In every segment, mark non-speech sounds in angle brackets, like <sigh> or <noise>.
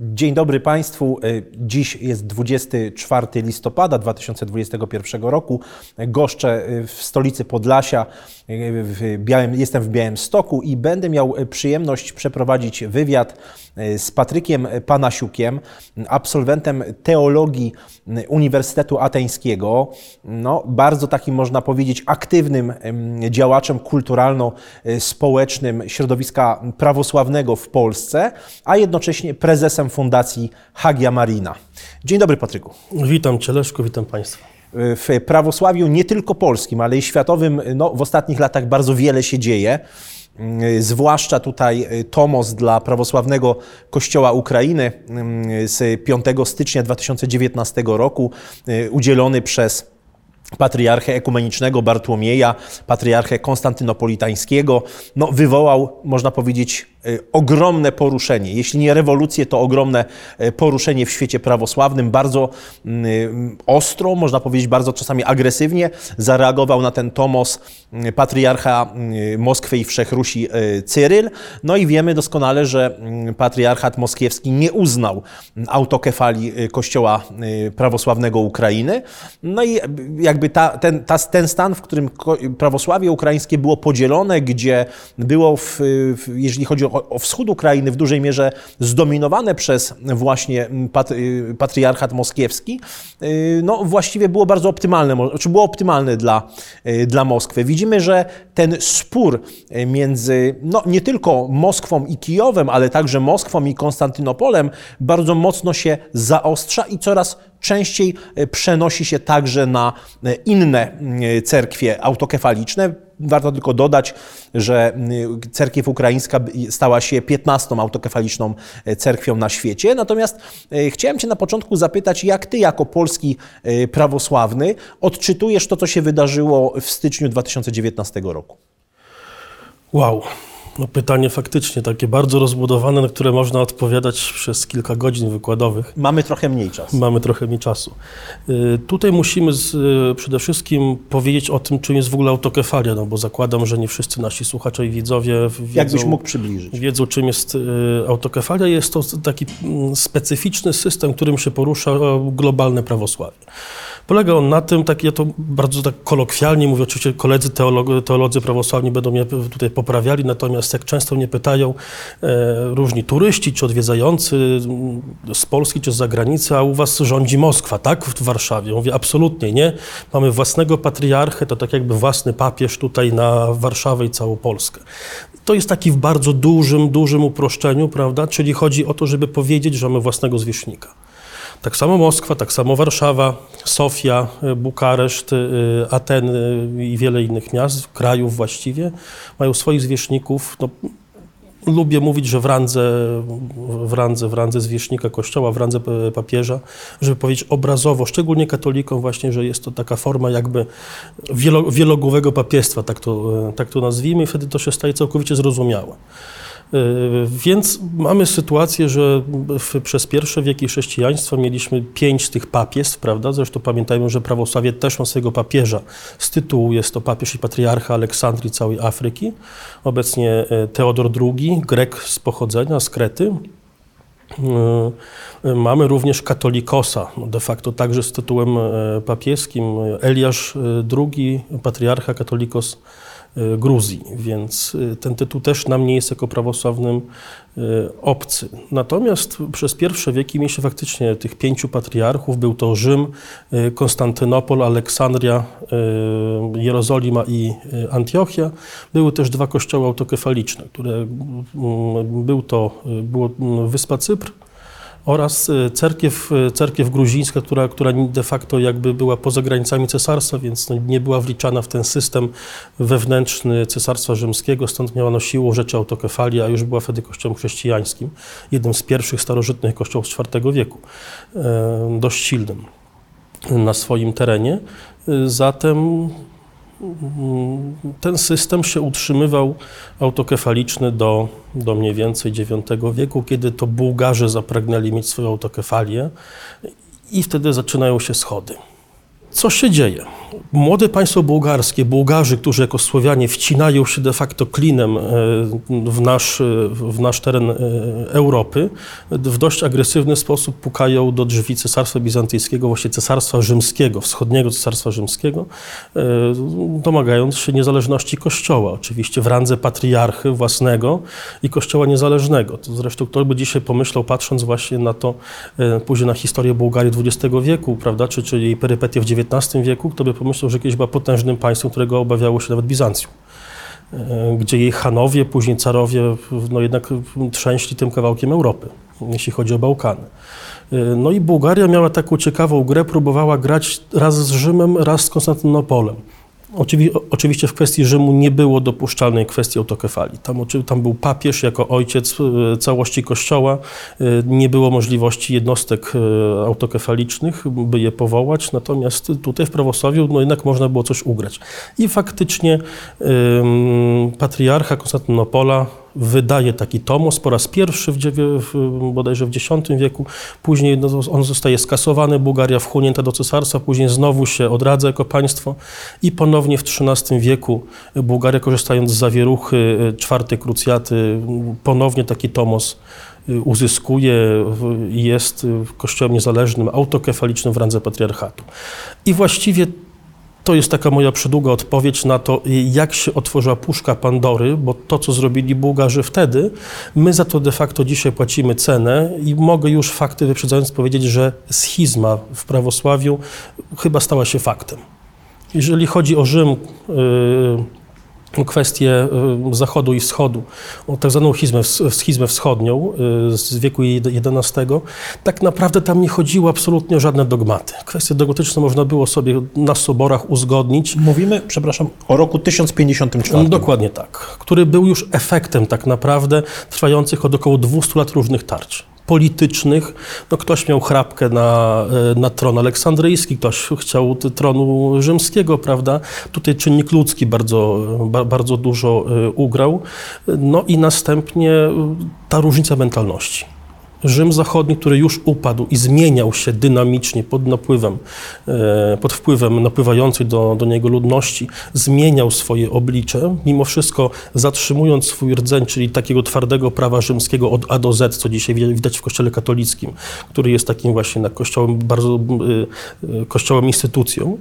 Dzień dobry Państwu. E, Dziś jest 24 listopada 2021 roku. Goszczę e, w stolicy Podlasia. e, W Białym, jestem w i będę miał e, przyjemność przeprowadzić wywiad e, z Patrykiem Panasiukiem, absolwentem teologii Uniwersytetu Ateńskiego. No, bardzo takim, można powiedzieć, aktywnym em, działaczem kulturalno-społecznym środowiska prawosławnego w Polsce, a jednocześnie prezesem Fundacji Hagia Marina. Dzień dobry, Patryku. Witam Cię, Leszku, witam Państwa. W prawosławiu nie tylko polskim, ale i światowym no, w ostatnich latach bardzo wiele się dzieje. Mm, Zwłaszcza tutaj y, tomos dla prawosławnego Kościoła Ukrainy mm, z 5 stycznia 2019 roku, y, udzielony przez patriarchę ekumenicznego Bartłomieja, patriarchę konstantynopolitańskiego, no, wywołał, można powiedzieć, ogromne poruszenie. Jeśli nie rewolucję, to ogromne y, poruszenie w świecie prawosławnym. Bardzo mm, ostro, można powiedzieć, bardzo czasami agresywnie zareagował na ten tomos y, patriarcha y, Moskwy i Wszechrusi y, Cyryl. No i wiemy doskonale, że mm, patriarchat moskiewski nie uznał autokefalii y, Kościoła y, prawosławnego Ukrainy. No i jakby ta, ten, ta, ten stan, w którym prawosławie ukraińskie było podzielone, gdzie było, w, w, jeżeli chodzi o, o wschód Ukrainy, w dużej mierze zdominowane przez właśnie y, patriarchat moskiewski, y, no właściwie było bardzo optymalne, czy było optymalne dla, y, dla Moskwy. Widzimy, że ten spór między no, nie tylko Moskwą i Kijowem, ale także Moskwą i Konstantynopolem bardzo mocno się zaostrza i coraz częściej e, przenosi się także na e, inne e, cerkwie autokefaliczne. Warto tylko dodać, że cerkiew ukraińska stała się 15 autokefaliczną cerkwią na świecie. Natomiast chciałem Cię na początku zapytać, jak Ty jako polski prawosławny odczytujesz to, co się wydarzyło w styczniu 2019 roku? Wow. No pytanie faktycznie takie bardzo rozbudowane, na które można odpowiadać przez kilka godzin wykładowych. Mamy trochę mniej czasu. Mamy trochę mniej czasu. Y, Tutaj musimy z, y, przede wszystkim powiedzieć o tym, czym jest w ogóle autokefalia, no bo zakładam, że nie wszyscy nasi słuchacze i widzowie wiedzą, Jakbyś mógł przybliżyć? wiedzą, czym jest y, autokefalia. Jest to taki mm, specyficzny system, którym się porusza globalne prawosławie. Polega on na tym, tak ja to bardzo tak kolokwialnie mówię, oczywiście koledzy teolog, teolodzy prawosławni będą mnie tutaj poprawiali, natomiast jak często mnie pytają e, różni turyści czy odwiedzający mm, z Polski czy z zagranicy, a u was rządzi Moskwa, tak, w Warszawie? Mówię, absolutnie nie. Mamy własnego patriarchę, to tak jakby własny papież tutaj na Warszawę i całą Polskę. To jest taki w bardzo dużym, dużym uproszczeniu, prawda? Czyli chodzi o to, żeby powiedzieć, że mamy własnego zwierzchnika. Tak samo Moskwa, tak samo Warszawa, Sofia, y, Bukareszt, y, Ateny i wiele innych miast, krajów właściwie, mają swoich zwierzchników. No, lubię mówić, że w randze, w randze, w randze zwierzchnika kościoła, w randze p- papieża, żeby powiedzieć obrazowo, szczególnie katolikom właśnie, że jest to taka forma jakby wielo, wielogłowego papiestwa, tak to, y, tak to nazwijmy i wtedy to się staje całkowicie zrozumiałe. Y, Więc mamy sytuację, że w, przez pierwsze wieki chrześcijaństwa mieliśmy pięć tych papiestw, prawda? Zresztą pamiętajmy, że prawosławie też ma swojego papieża. Z tytułu jest to papież i patriarcha Aleksandrii całej Afryki. Obecnie y, Teodor II, Grek z pochodzenia, z Krety. Y, Mamy również katolikosa, de facto także z tytułem papieskim, Eliasz II, patriarcha katolikos Gruzji, więc y, ten tytuł też nam nie jest jako prawosławnym y, obcy. Natomiast przez pierwsze wieki mieliśmy faktycznie tych pięciu patriarchów, był to Rzym, y, Konstantynopol, Aleksandria, y, Jerozolima i y, Antiochia. Były też dwa kościoły autokefaliczne, które mm, był to, y, było mm, wyspa Cypr, oraz y, cerkiew, y, cerkiew gruzińska, która, która de facto jakby była poza granicami cesarstwa, więc no nie była wliczana w ten system wewnętrzny Cesarstwa Rzymskiego, stąd miała nosiło rzeczy autokefalii, a już była wtedy kościołem chrześcijańskim, jednym z pierwszych starożytnych kościołów z IV wieku, e, dość silnym na swoim terenie. Y, Zatem ten system się utrzymywał autokefaliczny do, do mniej więcej IX wieku, kiedy to Bułgarzy zapragnęli mieć swoją autokefalię i wtedy zaczynają się schody. Co się dzieje? Młode państwo bułgarskie, Bułgarzy, którzy jako Słowianie wcinają się de facto klinem e, w nasz, w nasz teren e, Europy, w dość agresywny sposób pukają do drzwi Cesarstwa Bizantyjskiego, właściwie Cesarstwa Rzymskiego, wschodniego Cesarstwa Rzymskiego, e, domagając się niezależności Kościoła, oczywiście w randze patriarchy własnego i Kościoła niezależnego. To zresztą kto by dzisiaj pomyślał, patrząc właśnie na to, później na historię Bułgarii XX wieku, prawda, czy, czy jej perypetie w XIX wieku, kto by pomyślał, że kiedyś była potężnym państwem, którego obawiało się nawet Bizancjum e, gdzie jej Hanowie, później carowie, no jednak trzęśli tym kawałkiem Europy, jeśli chodzi o Bałkany. E, no i Bułgaria miała taką ciekawą grę, próbowała grać raz z Rzymem, raz z Konstantynopolem. Oczywiście w kwestii Rzymu nie było dopuszczalnej kwestii autokefalii. Tam, tam był papież jako ojciec e, całości kościoła. E, nie było możliwości jednostek e, autokefalicznych, by je powołać, natomiast tutaj w prawosławiu no jednak można było coś ugrać. I faktycznie patriarcha Konstantynopola wydaje taki tomos po raz pierwszy w, w, bodajże w X wieku. Później no, on zostaje skasowany, Bułgaria wchłonięta do cesarstwa, później znowu się odradza jako państwo i ponownie w XIII wieku Bułgaria, korzystając z zawieruchy e, czwartej krucjaty, ponownie taki tomos e, uzyskuje i jest kościołem niezależnym, autokefalicznym w randze patriarchatu. I właściwie to jest taka moja przedługa odpowiedź na to, jak się otworzyła puszka Pandory, bo to, co zrobili Bułgarzy wtedy, my za to de facto dzisiaj płacimy cenę i mogę już fakty wyprzedzając powiedzieć, że schizma w prawosławiu chyba stała się faktem. Jeżeli chodzi o Rzym, yy, kwestię y, zachodu i wschodu, tak zwaną schizmę, schizmę wschodnią y, z wieku XI, tak naprawdę tam nie chodziło absolutnie o żadne dogmaty. Kwestie dogmatyczne można było sobie na soborach uzgodnić. Mówimy, przepraszam, o roku 1054. Dokładnie tak, który był już efektem tak naprawdę trwających od około 200 lat różnych tarć politycznych. No, ktoś miał chrapkę na, e, na tron aleksandryjski, ktoś chciał tronu rzymskiego, prawda? Tutaj czynnik ludzki bardzo, bardzo dużo e, ugrał. No i następnie ta różnica mentalności. Rzym Zachodni, który już upadł i zmieniał się dynamicznie pod napływem, e, pod wpływem napływającej do, do niego ludności, zmieniał swoje oblicze, mimo wszystko zatrzymując swój rdzeń, czyli takiego twardego prawa rzymskiego od A do Z, co dzisiaj widać w kościele katolickim, który jest takim właśnie na kościołem, bardzo e, e, kościołem instytucją.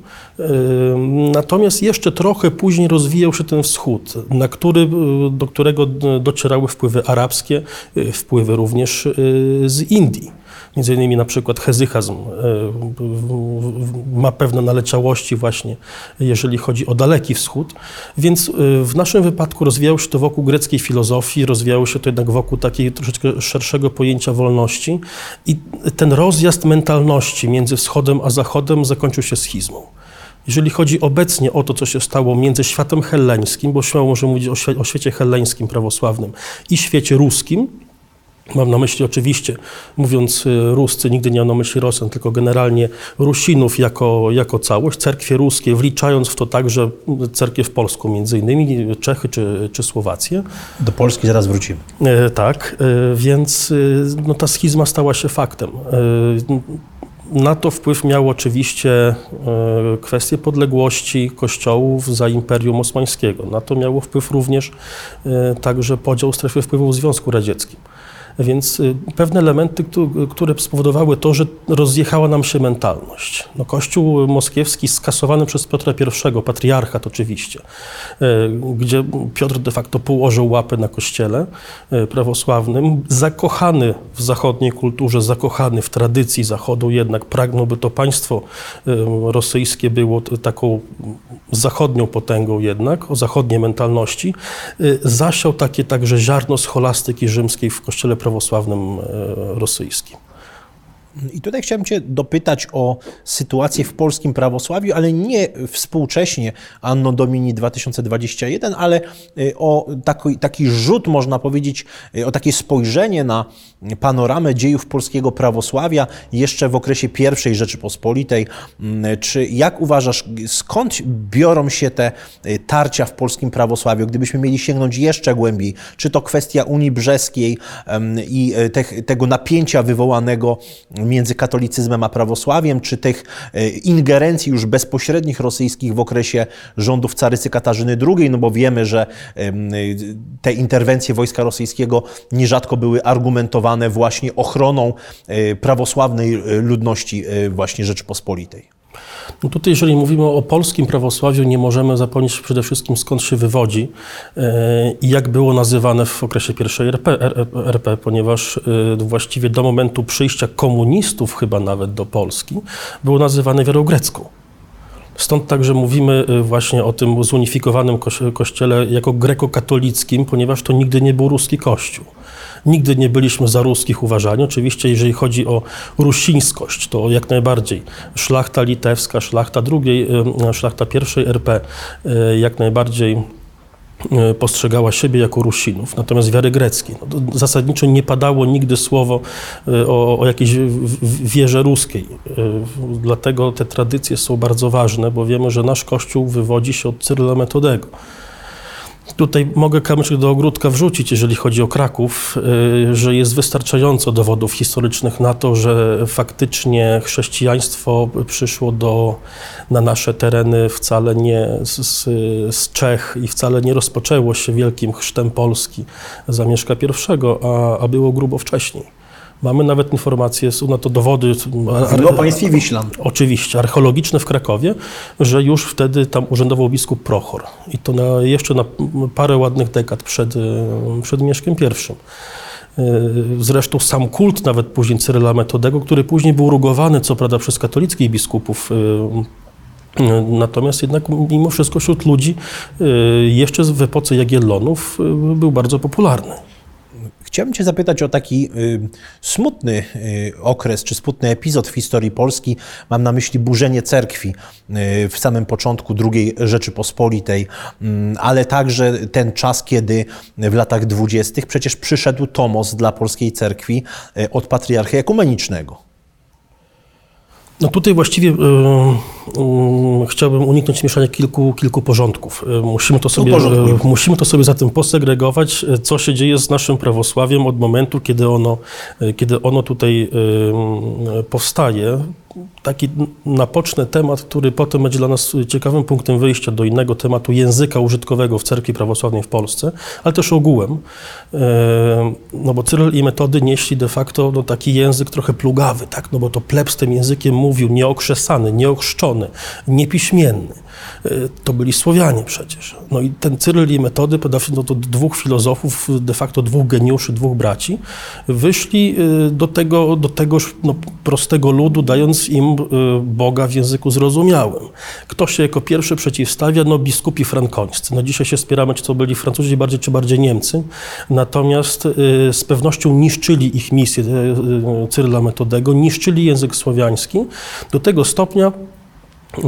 Natomiast jeszcze trochę później rozwijał się ten wschód, na który, do którego docierały wpływy arabskie, wpływy również z Indii. Między innymi na przykład hezychazm e, ma pewne naleciałości właśnie, jeżeli chodzi o Daleki Wschód. Więc e, w naszym wypadku rozwijało się to wokół greckiej filozofii, rozwijało się to jednak wokół takiej troszeczkę szerszego pojęcia wolności i ten rozjazd mentalności między wschodem a zachodem zakończył się schizmą. Jeżeli chodzi obecnie o to, co się stało między światem helleńskim, bo śmiało możemy mówić o, świe o świecie helleńskim prawosławnym i świecie ruskim, Mam na myśli oczywiście, mówiąc y, Ruscy, nigdy nie mam na myśli Rosjan, tylko generalnie Rusinów jako, jako całość, cerkwie ruskie, wliczając w to także cerkiew polską, między innymi Czechy czy, czy Słowację. Do Polski zaraz wrócimy. E, tak, e, więc e, no, ta schizma stała się faktem. Na to wpływ miał oczywiście kwestie podległości kościołów za Imperium Osmańskiego. Na to miało wpływ również także podział strefy wpływu w Związku Radzieckim. Więc y, pewne elementy, które spowodowały to, że rozjechała nam się mentalność. No, Kościół moskiewski skasowany przez Piotra I, patriarchat oczywiście, y, gdzie Piotr de facto położył łapę na kościele y, prawosławnym, zakochany w zachodniej kulturze, zakochany w tradycji Zachodu, jednak pragnął, by to państwo rosyjskie było taką zachodnią potęgą jednak, o zachodniej mentalności, zasiał takie także ziarno scholastyki rzymskiej w kościele prawosławnym e, rosyjskim. I tutaj chciałem Cię dopytać o sytuację w polskim prawosławiu, ale nie współcześnie, Anno Domini 2021, ale y, o taki, taki rzut, można powiedzieć, y, o takie spojrzenie na panoramę dziejów polskiego prawosławia jeszcze w okresie I Rzeczypospolitej. Mm, czy jak uważasz, skąd biorą się te y, tarcia w polskim prawosławiu? Gdybyśmy mieli sięgnąć jeszcze głębiej, czy to kwestia Unii Brzeskiej i te, tego napięcia wywołanego między katolicyzmem a prawosławiem, czy tych e, ingerencji już bezpośrednich rosyjskich w okresie rządów carycy Katarzyny II, no bo wiemy, że em, te interwencje wojska rosyjskiego nierzadko były argumentowane właśnie ochroną e, prawosławnej e, ludności e, właśnie Rzeczypospolitej. No tutaj, jeżeli mówimy o polskim prawosławiu, nie możemy zapomnieć przede wszystkim skąd się wywodzi e, i jak było nazywane w okresie pierwszej RP, RP, ponieważ e, właściwie do momentu przyjścia komunistów chyba nawet do Polski było nazywane wiarą grecką. Stąd także mówimy e, właśnie o tym zunifikowanym koś- kościele jako grekokatolickim, ponieważ to nigdy nie był ruski kościół. Nigdy nie byliśmy za ruskich uważani. Oczywiście, jeżeli chodzi o rusińskość, to jak najbardziej. Szlachta litewska, szlachta drugiej, szlachta pierwszej RP e, jak najbardziej e, postrzegała siebie jako Rusinów, natomiast wiary greckiej. No, zasadniczo nie padało nigdy słowo e, o, o jakiejś wierze ruskiej. Dlatego te tradycje są bardzo ważne, bo wiemy, że nasz Kościół wywodzi się od Cyryla Metodego. Tutaj mogę kamyczek do ogródka wrzucić, jeżeli chodzi o Kraków, y, że jest wystarczająco dowodów historycznych na to, że faktycznie chrześcijaństwo przyszło do, na nasze tereny wcale nie z, z, Czech i wcale nie rozpoczęło się wielkim chrztem Polski zamieszka I, a, a było grubo wcześniej. Mamy nawet informacje, są na to dowody. Mówimy o państwie Wiślan. Oczywiście, archeologiczne w Krakowie, że już wtedy tam urzędował biskup Prochor. I to na, jeszcze na parę ładnych dekad przed, e, przed Mieszkiem I. E, Zresztą sam kult nawet później Cyryla Metodego, który później był rugowany, co prawda, przez katolickich biskupów, e, Natomiast jednak mimo wszystko wśród ludzi jeszcze w epoce Jagiellonów był bardzo popularny. Chciałbym Cię zapytać o taki y, smutny y, okres, czy smutny epizod w historii Polski. Mam na myśli burzenie cerkwi y, w samym początku II Rzeczypospolitej, mm, ale także ten czas, kiedy w latach dwudziestych przecież przyszedł tomos dla polskiej cerkwi y, od patriarchy ekumenicznego. No tutaj właściwie y, y, chciałbym uniknąć mieszania kilku, kilku porządków. Y, musimy, to sobie, y, musimy to sobie zatem posegregować, y, co się dzieje z naszym prawosławiem od momentu, kiedy ono, y, kiedy ono tutaj y, y, powstaje. Taki napoczny temat, który potem będzie dla nas ciekawym punktem wyjścia do innego tematu języka użytkowego w cerkwi prawosławnej w Polsce, ale też ogółem. E, No bo Cyryl i Metody nieśli de facto no, taki język trochę plugawy, tak? no bo to plebs tym językiem mówił, nieokrzesany, nieochrzczony, niepiśmienny. E, To byli Słowianie przecież. No i ten Cyryl i Metody, podawszy no, to dwóch filozofów, de facto dwóch geniuszy, dwóch braci, wyszli e, do tego, do tegoż no, prostego ludu, dając im e, Boga w języku zrozumiałym. Kto się jako pierwszy przeciwstawia? No biskupi frankońscy. No dzisiaj się spieramy, czy to byli Francuzi bardziej, czy bardziej Niemcy. Natomiast z pewnością niszczyli ich misję Cyryla Metodego, niszczyli język słowiański do tego stopnia,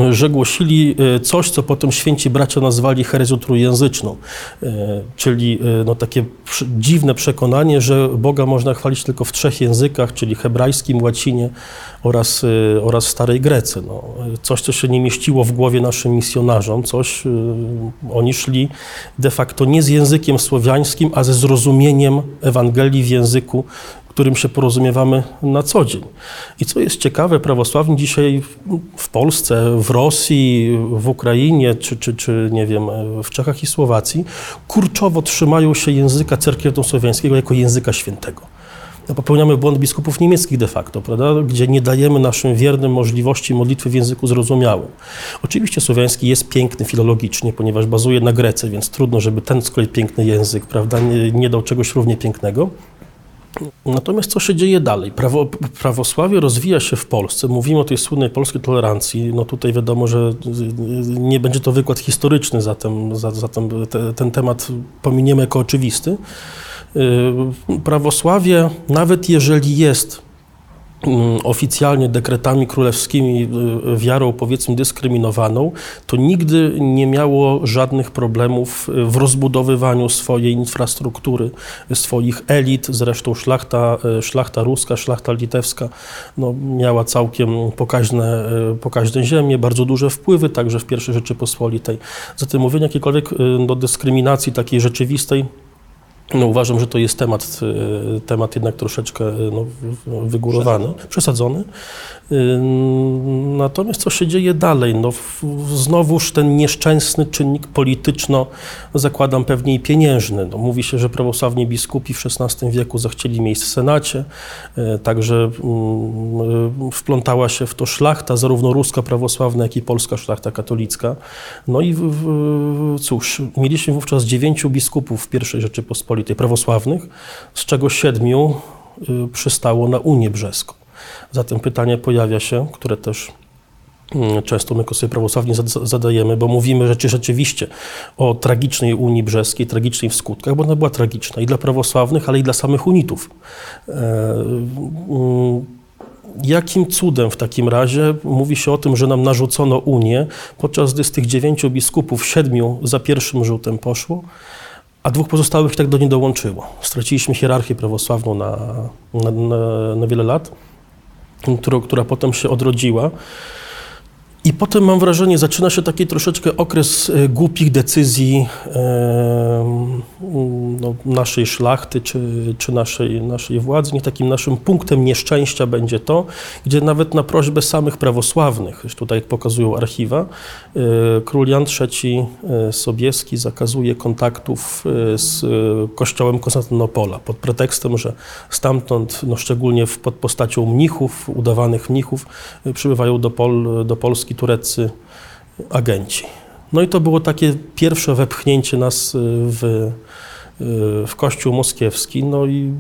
że głosili e, coś, co potem święci bracia nazwali herezją trójjęzyczną, e, czyli e, no, takie dziwne przekonanie, że Boga można chwalić tylko w trzech językach, czyli hebrajskim, łacinie oraz, oraz starej Grece. No, coś, co się nie mieściło w głowie naszym misjonarzom, coś, oni szli de facto nie z językiem słowiańskim, a ze zrozumieniem Ewangelii w języku którym się porozumiewamy na co dzień. I co jest ciekawe, prawosławni dzisiaj w- Polsce, w Rosji, w Ukrainie, czy, czy, czy nie wiem, w Czechach i Słowacji, kurczowo trzymają się języka cerkiewno-słowiańskiego jako języka świętego. No, popełniamy błąd biskupów niemieckich de facto, prawda? gdzie nie dajemy naszym wiernym możliwości modlitwy w języku zrozumiałym. Oczywiście słowiański jest piękny filologicznie, ponieważ bazuje na Grece, więc trudno, żeby ten z kolei piękny język prawda, nie, nie dał czegoś równie pięknego. Natomiast co się dzieje dalej? Prawo, prawosławie rozwija się w Polsce. Mówimy o tej słynnej polskiej tolerancji. No tutaj wiadomo, że nie będzie to wykład historyczny, zatem, za- zatem te, ten temat pominiemy jako oczywisty. Y, Prawosławie, nawet jeżeli jest oficjalnie dekretami królewskimi y, wiarą powiedzmy dyskryminowaną, to nigdy nie miało żadnych problemów y, w rozbudowywaniu swojej infrastruktury, swoich elit. Zresztą szlachta, y, szlachta ruska, szlachta litewska no, miała całkiem pokaźne, y, pokaźne ziemie, bardzo duże wpływy, także w pierwszej Rzeczypospolitej. Zatem mówienie jakiejkolwiek y, no, dyskryminacji takiej rzeczywistej No, uważam, że to jest temat, y, temat jednak troszeczkę y, no, wygórowany, przesadzony. Y, Natomiast co się dzieje dalej? No, znowuż ten nieszczęsny czynnik polityczno, zakładam pewnie i pieniężny. No, mówi się, że prawosławni biskupi w XVI wieku zachcieli miejsc w Senacie, także mm, wplątała się w to szlachta, zarówno ruska prawosławna, jak i polska szlachta katolicka. No i cóż, mieliśmy wówczas dziewięciu biskupów w I Rzeczypospolitej prawosławnych, z czego siedmiu y, przystało na Unię Brzeską. Zatem pytanie pojawia się, które też mm, często my, jako sobie prawosławni, zad- zadajemy, bo mówimy rzeczy rzeczywiście o tragicznej Unii Brzeskiej, tragicznej w skutkach, bo ona była tragiczna i dla prawosławnych, ale i dla samych unitów. E, mm, Jakim cudem w takim razie mówi się o tym, że nam narzucono Unię, podczas gdy z tych dziewięciu biskupów siedmiu za pierwszym rzutem poszło, a dwóch pozostałych tak do niej dołączyło. Straciliśmy hierarchię prawosławną na, na, na, na wiele lat, którą, która potem się odrodziła. I potem mam wrażenie, zaczyna się taki troszeczkę okres e, głupich decyzji e, no, naszej szlachty czy, czy naszej, naszej władzy. Niech takim naszym punktem nieszczęścia będzie to, gdzie nawet na prośbę samych prawosławnych, tutaj jak pokazują archiwa, e, król Jan III Sobieski zakazuje kontaktów z kościołem Konstantynopola pod pretekstem, że stamtąd, no szczególnie pod postacią mnichów, udawanych mnichów, przybywają do, Pol, do Polski tureccy agenci. No i to było takie pierwsze wepchnięcie nas e, w, w Kościół moskiewski. No i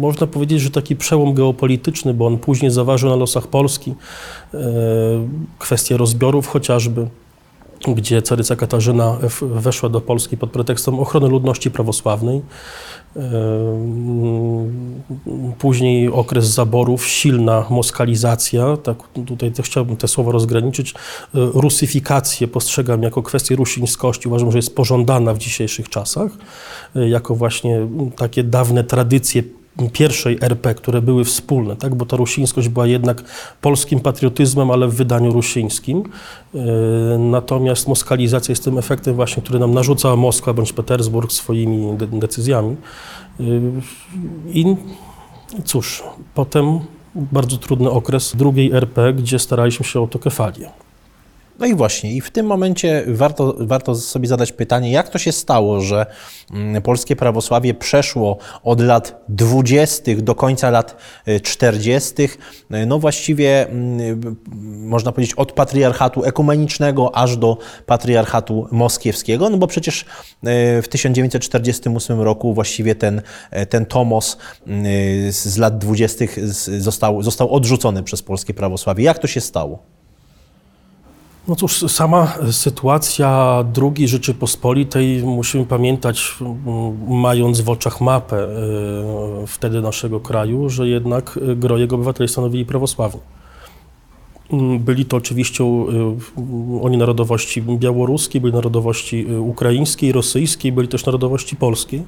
można powiedzieć, że taki przełom geopolityczny, bo on później zaważył na losach Polski e, kwestie rozbiorów chociażby gdzie caryca Katarzyna weszła do Polski pod pretekstem ochrony ludności prawosławnej. Później okres zaborów, silna moskalizacja, tak tutaj też chciałbym te słowa rozgraniczyć. E, Rusyfikację postrzegam jako kwestię rusińskości, uważam, że jest pożądana w dzisiejszych czasach, e, jako właśnie takie dawne tradycje pierwszej RP, które były wspólne, tak? bo ta rusińskość była jednak polskim patriotyzmem, ale w wydaniu rusińskim. E, Natomiast moskalizacja jest tym efektem właśnie, który nam narzucała Moskwa bądź Petersburg swoimi de- decyzjami. E, I cóż, potem bardzo trudny okres drugiej RP, gdzie staraliśmy się o autokefalię. No i właśnie, i w tym momencie warto, warto sobie zadać pytanie, jak to się stało, że mm, polskie prawosławie przeszło od lat 20. do końca lat y, 40., y, no właściwie mm, można powiedzieć od patriarchatu ekumenicznego aż do patriarchatu moskiewskiego, no bo przecież y, w 1948 roku właściwie ten, y, ten tomos y, z lat 20. z- został, został odrzucony przez polskie prawosławie. Jak to się stało? No cóż, sama sytuacja II Rzeczypospolitej, musimy pamiętać, m, mając w oczach mapę e, wtedy naszego kraju, że jednak gro jego obywateli stanowili prawosławni. Mm, Byli to oczywiście e, oni narodowości białoruskiej, byli narodowości e, ukraińskiej, rosyjskiej, byli też narodowości polskiej.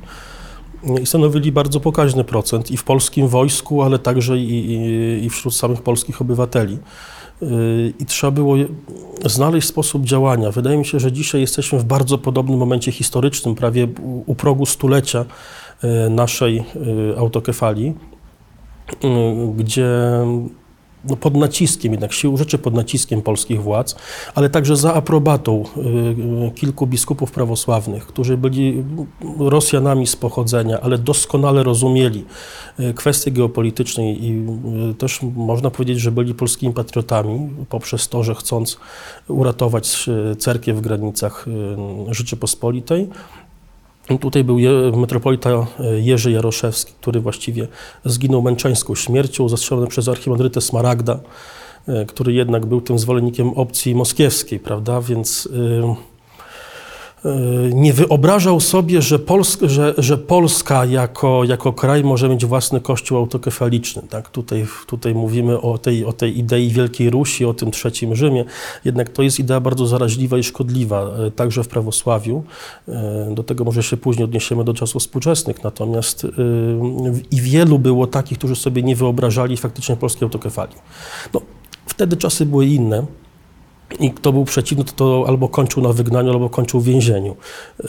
I stanowili bardzo pokaźny procent i w polskim wojsku, ale także i, i, i wśród samych polskich obywateli. I trzeba było znaleźć sposób działania. Wydaje mi się, że dzisiaj jesteśmy w bardzo podobnym momencie historycznym, prawie u, progu stulecia yy, naszej yy, autokefalii, yy, gdzie no pod naciskiem, jednak sił rzeczy pod naciskiem polskich władz, ale także za aprobatą y, kilku biskupów prawosławnych, którzy byli Rosjanami z pochodzenia, ale doskonale rozumieli y, kwestie geopolityczne i y, też można powiedzieć, że byli polskimi patriotami poprzez to, że chcąc uratować y, cerkiew w granicach y, Rzeczypospolitej, Tutaj był metropolita e, Jerzy Jaroszewski, który właściwie zginął męczeńską śmiercią, zastrzelony przez archimandrytę Smaragda, e, który jednak był tym zwolennikiem opcji moskiewskiej, prawda? Więc y, y, nie wyobrażał sobie, że, Polsk, że, że Polska jako, jako kraj może mieć własny kościół autokefaliczny. Tak? Tutaj, tutaj mówimy o tej, o tej idei Wielkiej Rusi, o tym trzecim Rzymie. Jednak to jest idea bardzo zaraźliwa i szkodliwa, e, także w prawosławiu. E, Do tego może się później odniesiemy do czasów współczesnych. Natomiast y, i wielu było takich, którzy sobie nie wyobrażali faktycznie polskiej autokefalii. No, wtedy czasy były inne. I kto był przeciwny, to, to albo kończył na wygnaniu, albo kończył w więzieniu. Y,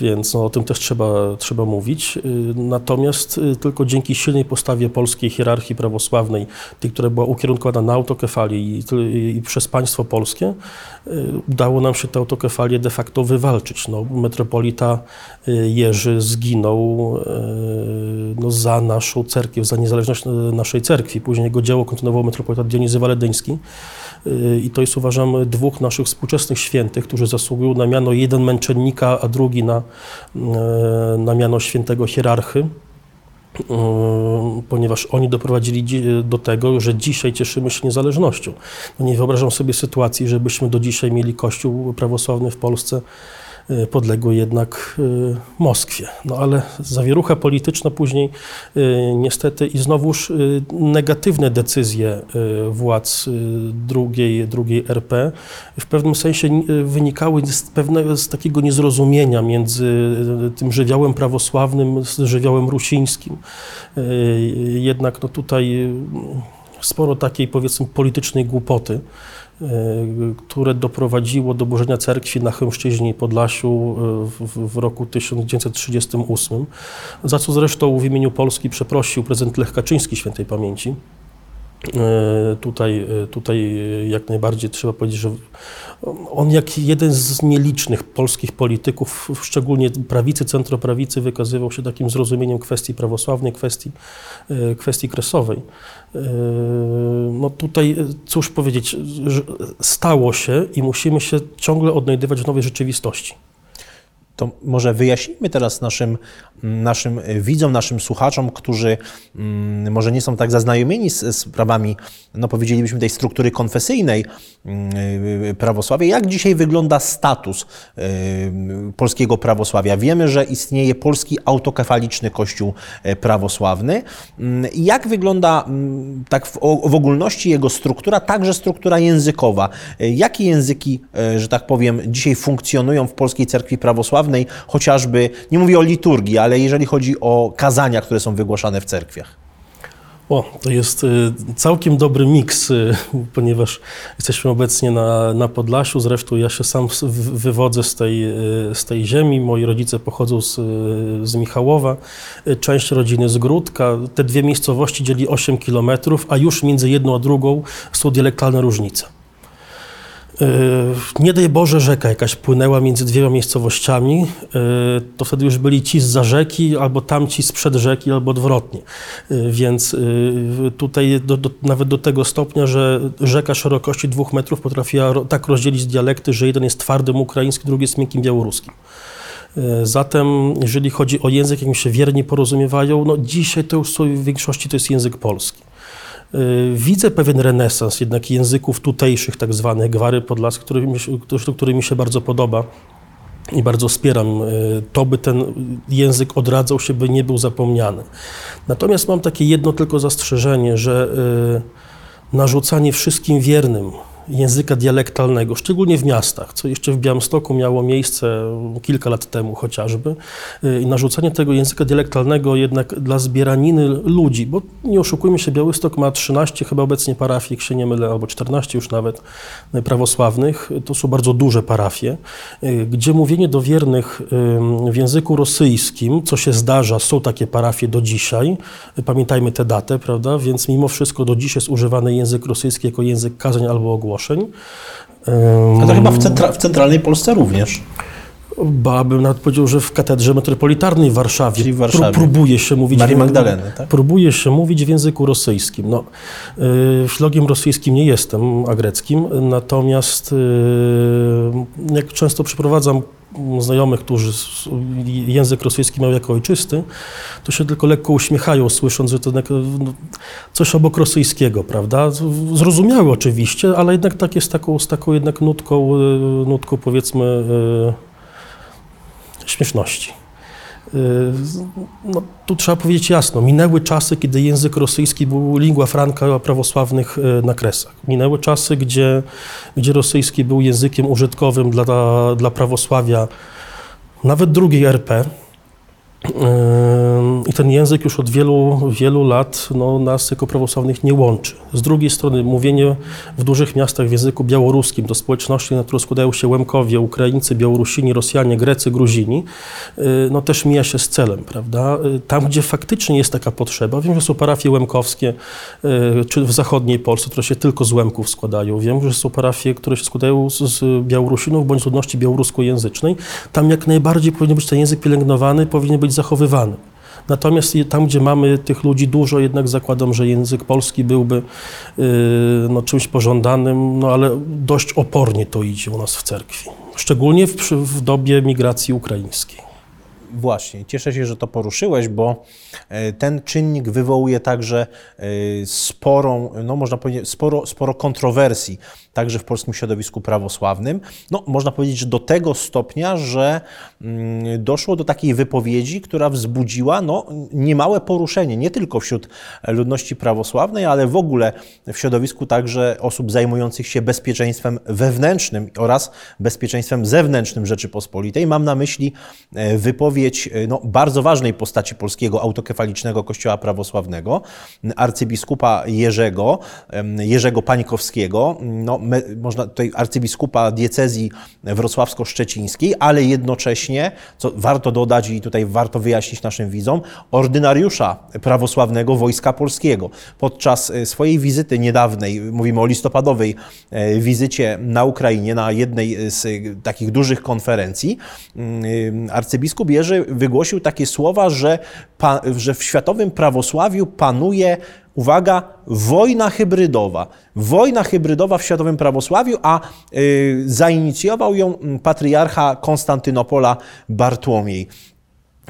Więc no, o tym też trzeba, trzeba mówić. Y, Natomiast y, tylko dzięki silnej postawie polskiej hierarchii prawosławnej, tej, która była ukierunkowana na autokefalię i, i przez państwo polskie, udało nam się tę autokefalię de facto wywalczyć. No, metropolita Jerzy zginął no, za naszą cerkiew, za niezależność naszej cerkwi. Później jego dzieło kontynuował metropolita Dionizy Waledyński. Y, I to jest, uważam, dwóch naszych współczesnych świętych, którzy zasługują na miano jeden męczennika, a drugi na, y, na miano świętego hierarchy, y, ponieważ oni doprowadzili dzi- do tego, że dzisiaj cieszymy się niezależnością. No nie wyobrażam sobie sytuacji, żebyśmy do dzisiaj mieli kościół prawosławny w Polsce podległy jednak y, Moskwie. No ale zawierucha polityczna później y, niestety i znowuż y, negatywne decyzje y, władz y, drugiej, drugiej RP w pewnym sensie y, wynikały z pewnego z takiego niezrozumienia między y, tym żywiołem prawosławnym z żywiołem rusińskim. Y, Jednak no tutaj y, sporo takiej powiedzmy politycznej głupoty, y, które doprowadziło do burzenia cerkwi na Chełmszczyźnie i Podlasiu y, w, w roku 1938, za co zresztą w imieniu Polski przeprosił prezydent Lech Kaczyński świętej pamięci. E, Tutaj, e, tutaj e, jak najbardziej trzeba powiedzieć, że on jak jeden z nielicznych polskich polityków, szczególnie prawicy, centroprawicy, wykazywał się takim zrozumieniem kwestii prawosławnej, kwestii, kwestii kresowej. No tutaj, cóż powiedzieć, stało się i musimy się ciągle odnajdywać w nowej rzeczywistości. To może wyjaśnijmy teraz naszym, naszym widzom, naszym słuchaczom, którzy mm, może nie są tak zaznajomieni z sprawami, no powiedzielibyśmy, tej struktury konfesyjnej mm, prawosławia. Jak dzisiaj wygląda status y, polskiego prawosławia? Wiemy, że istnieje polski autokefaliczny kościół e, prawosławny. Mm, Jak wygląda tak w, w ogólności jego struktura, także struktura językowa? E, Jakie języki, e, że tak powiem, dzisiaj funkcjonują w polskiej cerkwi prawosławnej, chociażby, nie mówię o liturgii, ale jeżeli chodzi o kazania, które są wygłaszane w cerkwiach? O, to jest y, całkiem dobry miks, y, <laughs> ponieważ jesteśmy obecnie na, na Podlasiu. Zresztą ja się sam wywodzę z tej, y, z tej ziemi. Moi rodzice pochodzą z, z Michałowa, część rodziny z Gródka. Te dwie miejscowości dzieli 8 kilometrów, a już między jedną a drugą są dialektalne różnice. Y, Nie daj Boże, rzeka jakaś płynęła między dwiema miejscowościami, y, to wtedy już byli ci z rzeki, albo tamci sprzed rzeki, albo odwrotnie. Y, Więc tutaj do, do, nawet do tego stopnia, że rzeka szerokości dwóch metrów potrafiła tak rozdzielić dialekty, że jeden jest twardym ukraińskim, drugi jest miękkim białoruskim. Zatem, jeżeli chodzi o język, jakim się wierni porozumiewają, no dzisiaj to już w większości to jest język polski. Y, Widzę pewien renesans jednak języków tutejszych, tak zwanych gwary który, który mi się bardzo podoba i bardzo wspieram y, to, by ten język odradzał się, by nie był zapomniany. Natomiast mam takie jedno tylko zastrzeżenie, że y, narzucanie wszystkim wiernym języka dialektalnego, szczególnie w miastach, co jeszcze w Białymstoku miało miejsce kilka lat temu chociażby, y, i narzucanie tego języka dialektalnego jednak dla zbieraniny ludzi, bo nie oszukujmy się, Białystok ma 13 chyba obecnie parafii, jak się nie mylę, albo 14 już nawet y, prawosławnych, to są bardzo duże parafie, y, gdzie mówienie do wiernych w języku rosyjskim, co się zdarza, są takie parafie do dzisiaj, pamiętajmy tę datę, prawda, więc mimo wszystko do dziś jest używany język rosyjski jako język kazań albo ogłoszeń. A to chyba w, centra- w centralnej Polsce również. Ba, bym nawet powiedział, że w katedrze metropolitarnej w Warszawie, Czyli w Warszawie. pró- próbuje się mówić Marii Magdaleny, tak? Próbuje się mówić w języku rosyjskim. No, y, szlogiem rosyjskim nie jestem, a greckim, natomiast y, jak często przyprowadzam znajomych, którzy język rosyjski mają jako ojczysty, to się tylko lekko uśmiechają, słysząc, że to jednak no, coś obok rosyjskiego, prawda? Z- Zrozumiałe oczywiście, ale jednak takie z taką, z taką jednak nutką, y, nutką powiedzmy y, śmieszności. Y, No, tu trzeba powiedzieć jasno, minęły czasy, kiedy język rosyjski był lingua franca prawosławnych y, na Kresach. Minęły czasy, gdzie, gdzie rosyjski był językiem użytkowym dla, dla prawosławia nawet drugiej RP. I ten język już od wielu, wielu lat no, nas jako prawosławnych nie łączy. Z drugiej strony mówienie w dużych miastach w języku białoruskim do społeczności, na którą składają się Łemkowie, Ukraińcy, Białorusini, Rosjanie, Grecy, Gruzini, y, no też mija się z celem, prawda? Y, tam, gdzie faktycznie jest taka potrzeba, wiem, że są parafie łemkowskie, y, czy w zachodniej Polsce, które się tylko z Łemków składają. Wiem, że są parafie, które się składają z, z Białorusinów bądź ludności białoruskojęzycznej. Tam jak najbardziej powinien być ten język pielęgnowany, powinien być zachowywany. Natomiast tam, gdzie mamy tych ludzi dużo, jednak zakładam, że język polski byłby yy, no, czymś pożądanym, no ale dość opornie to idzie u nas w cerkwi. Szczególnie w, w dobie migracji ukraińskiej. Właśnie, cieszę się, że to poruszyłeś, bo e, ten czynnik wywołuje także e, sporą, no można powiedzieć, sporo, sporo kontrowersji, także w polskim środowisku prawosławnym. No, można powiedzieć, że do tego stopnia, że mm, doszło do takiej wypowiedzi, która wzbudziła no, niemałe poruszenie, nie tylko wśród ludności prawosławnej, ale w ogóle w środowisku także osób zajmujących się bezpieczeństwem wewnętrznym oraz bezpieczeństwem zewnętrznym Rzeczypospolitej. Mam na myśli e, wypowiedź no, bardzo ważnej postaci polskiego autokefalicznego Kościoła prawosławnego, arcybiskupa Jerzego, Jerzego Pańkowskiego, no, me, można tutaj arcybiskupa diecezji wrocławsko-szczecińskiej, ale jednocześnie, co warto dodać i tutaj warto wyjaśnić naszym widzom, ordynariusza prawosławnego Wojska Polskiego. Podczas e, swojej wizyty niedawnej, mówimy o listopadowej e, wizycie na Ukrainie, na jednej z takich dużych konferencji, arcybiskup Jerzy wygłosił takie słowa, że, że w światowym prawosławiu panuje uwaga, wojna hybrydowa. Wojna hybrydowa w światowym prawosławiu, a y, zainicjował ją mm, patriarcha Konstantynopola Bartłomiej.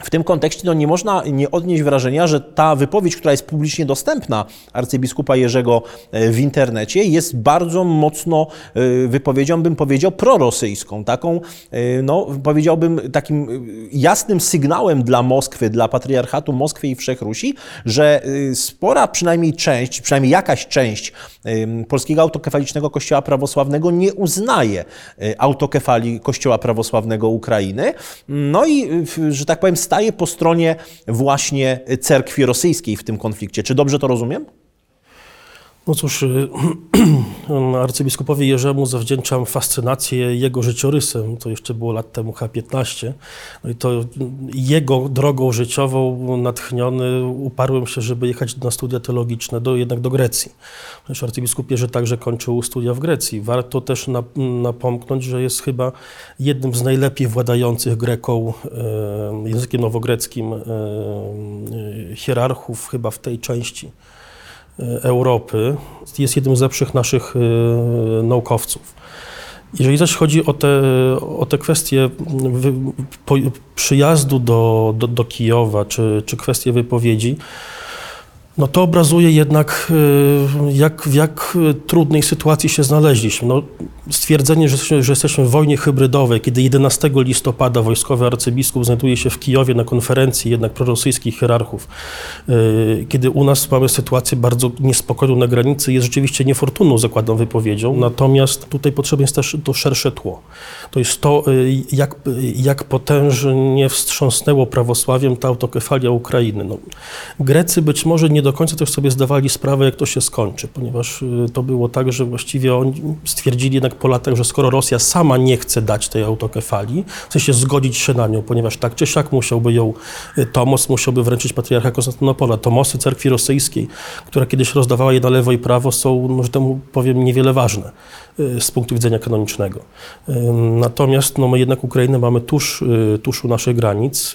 W tym kontekście no, nie można nie odnieść wrażenia, że ta wypowiedź, która jest publicznie dostępna arcybiskupa Jerzego e, w internecie, jest bardzo mocno e, wypowiedzią, bym powiedział, prorosyjską. Taką, e, no, powiedziałbym, takim jasnym sygnałem dla Moskwy, dla patriarchatu Moskwy i Wszechrusi, że spora przynajmniej część, przynajmniej jakaś część polskiego autokefalicznego kościoła prawosławnego nie uznaje autokefalii kościoła prawosławnego Ukrainy. No i, że tak powiem, staje po stronie właśnie cerkwi rosyjskiej w tym konflikcie. Czy dobrze to rozumiem? No cóż, y, <clears throat> arcybiskupowi Jerzemu zawdzięczam fascynację jego życiorysem. To jeszcze było lat temu H15. No i to jego drogą życiową natchniony uparłem się, żeby jechać na studia teologiczne, do, jednak do Grecji. Ponieważ arcybiskup Jerzy także kończył studia w Grecji. Warto też napomknąć, że jest chyba jednym z najlepiej władających Greką e, językiem nowogreckim e, hierarchów chyba w tej części E, Europy. Jest jednym z lepszych naszych e, naukowców. Jeżeli zaś chodzi o te, o te kwestie przyjazdu do, do, do Kijowa, czy, czy kwestie wypowiedzi, no to obrazuje jednak, y, jak, w jak trudnej sytuacji się znaleźliśmy. No, stwierdzenie, że, że jesteśmy w wojnie hybrydowej, kiedy 11 listopada wojskowy arcybiskup znajduje się w Kijowie na konferencji jednak prorosyjskich hierarchów, y, kiedy u nas mamy sytuację bardzo niespokojną na granicy, jest rzeczywiście niefortunną, zakładam, wypowiedzią. Natomiast tutaj potrzebne jest też to szersze tło. To jest to, y, jak, jak potężnie wstrząsnęło prawosławiem ta autokefalia Ukrainy. No, Grecy być może nie do końca też sobie zdawali sprawę, jak to się skończy, ponieważ y, to było tak, że właściwie oni stwierdzili jednak po latach, że skoro Rosja sama nie chce dać tej autokefalii, chce się zgodzić się na nią, ponieważ tak czy siak musiałby ją, y, Tomos musiałby wręczyć patriarcha Konstantynopola. Tomosy cerkwi rosyjskiej, która kiedyś rozdawała je na lewo i prawo, są, może temu powiem, niewiele ważne z punktu widzenia kanonicznego. Natomiast no, my jednak Ukrainę mamy tuż, tuż u naszych granic,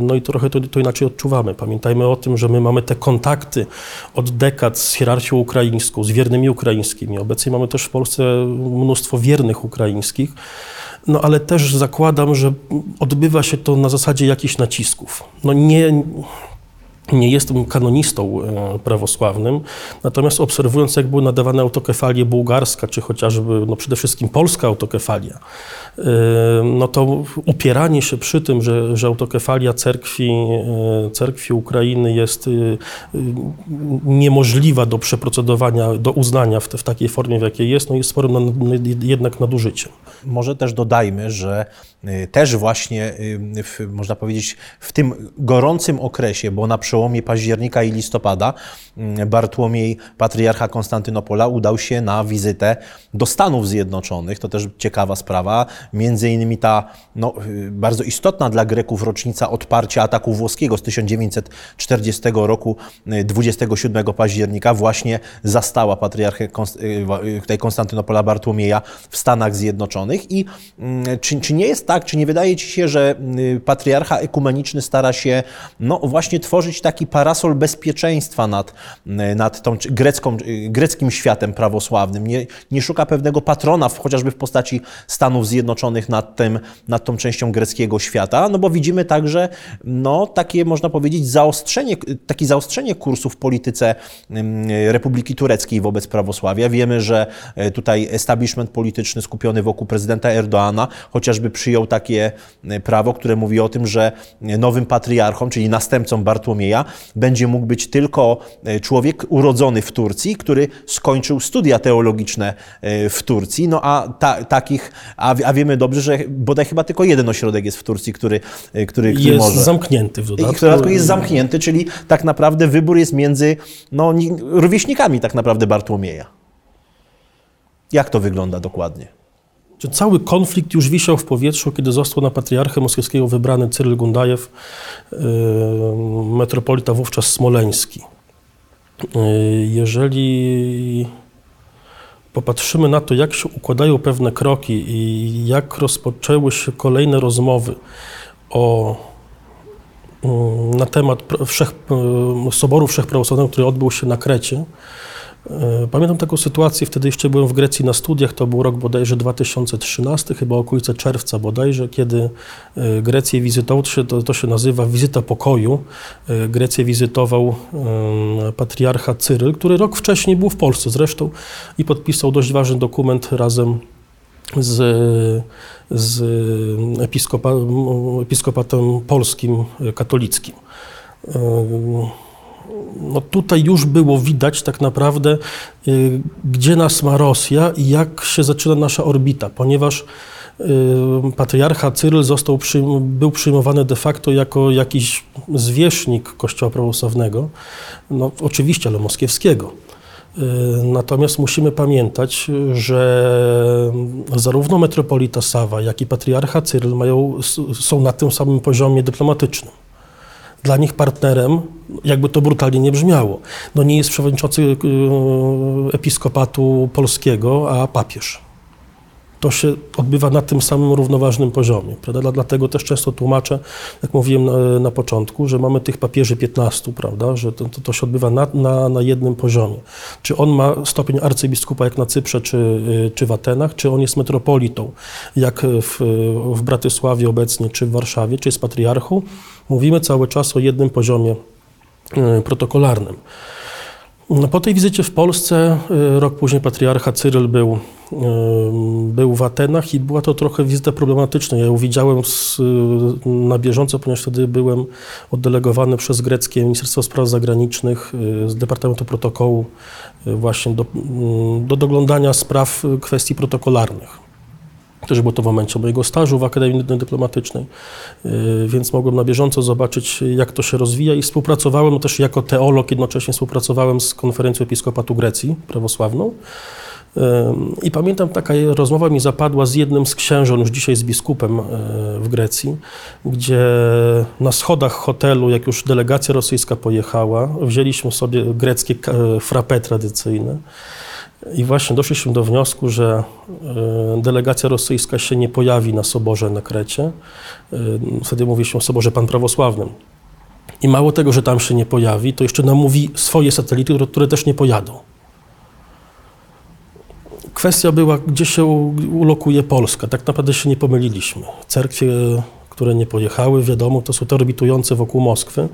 no i trochę to, to inaczej odczuwamy. Pamiętajmy o tym, że my mamy te kontakty kontakty od dekad z hierarchią ukraińską, z wiernymi ukraińskimi. Obecnie mamy też w Polsce mnóstwo wiernych ukraińskich. No ale też zakładam, że odbywa się to na zasadzie jakichś nacisków. No nie, Nie jestem kanonistą e, prawosławnym, natomiast obserwując, jak były nadawane autokefalie bułgarska, czy chociażby no przede wszystkim polska autokefalia, no to upieranie się przy tym, że, że autokefalia cerkwi, e, cerkwi Ukrainy jest niemożliwa do przeprocedowania, do uznania w, te, w takiej formie, w jakiej jest, no jest sporym jednak nadużyciem. Może też dodajmy, że też właśnie, w, można powiedzieć, w tym gorącym okresie, bo na przełomie października i listopada Bartłomiej, patriarcha Konstantynopola, udał się na wizytę do Stanów Zjednoczonych. To też ciekawa sprawa. Między innymi ta no, y, bardzo istotna dla Greków rocznica odparcia ataku włoskiego z 1940 roku, 27 y, października, właśnie zastała patriarchę y, tej Konstantynopola Bartłomieja w Stanach Zjednoczonych. I mm, czy, czy nie jest tak, czy nie wydaje Ci się, że patriarcha ekumeniczny stara się no, właśnie tworzyć taki parasol bezpieczeństwa nad, nad tą grecką, greckim światem prawosławnym. Nie, nie szuka pewnego patrona, chociażby w postaci Stanów Zjednoczonych nad, tym, nad tą częścią greckiego świata, no bo widzimy także no, takie, można powiedzieć, zaostrzenie, takie zaostrzenie kursu w polityce Republiki Tureckiej wobec prawosławia. Wiemy, że e, tutaj establishment polityczny skupiony wokół prezydenta Erdoana chociażby przyjął takie e, prawo, które mówi o tym, że nowym patriarchą, czyli następcą Bartłomieja, będzie mógł być tylko e, człowiek urodzony w Turcji, który skończył studia teologiczne w Turcji. No a ta, takich, a, a, wiemy dobrze, że bodaj chyba tylko jeden ośrodek jest w Turcji, który, e, który, który jest może. zamknięty w dodatku. W dodatku jest zamknięty, czyli tak naprawdę wybór jest między no, rówieśnikami tak naprawdę Bartłomieja. Jak to wygląda dokładnie? Czy cały konflikt już wisiał w powietrzu, kiedy został na patriarchę moskiewskiego wybrany Cyryl Gundajew, yy, metropolita wówczas smoleński. Yy, jeżeli popatrzymy na to, jak się układają pewne kroki i jak rozpoczęły się kolejne rozmowy o, yy, na temat wszech, Soboru Wszechprawosławnego, który odbył się na Krecie, pamiętam taką sytuację, wtedy jeszcze byłem w Grecji na studiach, to był rok bodajże 2013, chyba okolice czerwca bodajże, kiedy e, Grecję wizytował, to się, to, to się nazywa wizyta pokoju. E, Grecję wizytował patriarcha Cyryl, który rok wcześniej był w Polsce zresztą i podpisał dość ważny dokument razem z, z episkopa, episkopatem polskim, katolickim no tutaj już było widać tak naprawdę, y, gdzie nas ma Rosja i jak się zaczyna nasza orbita, ponieważ y, patriarcha Cyryl został, był przyjmowany de facto jako jakiś zwierzchnik Kościoła prawosławnego, no oczywiście, ale moskiewskiego. Y, natomiast musimy pamiętać, że zarówno metropolita Sawa, jak i patriarcha Cyryl mają, są na tym samym poziomie dyplomatycznym dla nich partnerem, jakby to brutalnie nie brzmiało, no nie jest przewodniczący y, episkopatu polskiego, a papież. To się odbywa na tym samym równoważnym poziomie. Prawda? Dlatego też często tłumaczę, jak mówiłem na, na początku, że mamy tych papieży 15, prawda? że to, to, się odbywa na, na, na, jednym poziomie. Czy on ma stopień arcybiskupa jak na Cyprze czy, y, czy w Atenach, czy on jest metropolitą, jak w, w Bratysławie obecnie, czy w Warszawie, czy jest patriarchą, Mówimy cały czas o jednym poziomie e, protokolarnym. Po tej wizycie w Polsce, e, rok później patriarcha Cyryl był, e, był w Atenach i była to trochę wizyta problematyczna. Ja ją widziałem z, na bieżąco, ponieważ wtedy byłem oddelegowany przez greckie Ministerstwo Spraw Zagranicznych z Departamentu Protokołu właśnie do, do doglądania spraw kwestii protokolarnych też było to w momencie mojego stażu w Akademii Dyplomatycznej, y, więc mogłem na bieżąco zobaczyć, jak to się rozwija i współpracowałem też jako teolog, jednocześnie współpracowałem z Konferencją Episkopatu Grecji prawosławną. Y, I pamiętam, taka rozmowa mi zapadła z jednym z księży, on już dzisiaj jest biskupem y, w Grecji, gdzie na schodach hotelu, jak już delegacja rosyjska pojechała, wzięliśmy sobie greckie frappe tradycyjne i właśnie doszliśmy do wniosku, że e, delegacja rosyjska się nie pojawi na soborze na Krecie. E, wtedy mówi się o soborze panprawosławnym. I mało tego, że tam się nie pojawi, to jeszcze namówi swoje satelity, które też nie pojadą. Kwestia była, gdzie się ulokuje Polska. Tak naprawdę się nie pomyliliśmy. Cerkwie, które nie pojechały. Wiadomo, to są te orbitujące wokół Moskwy.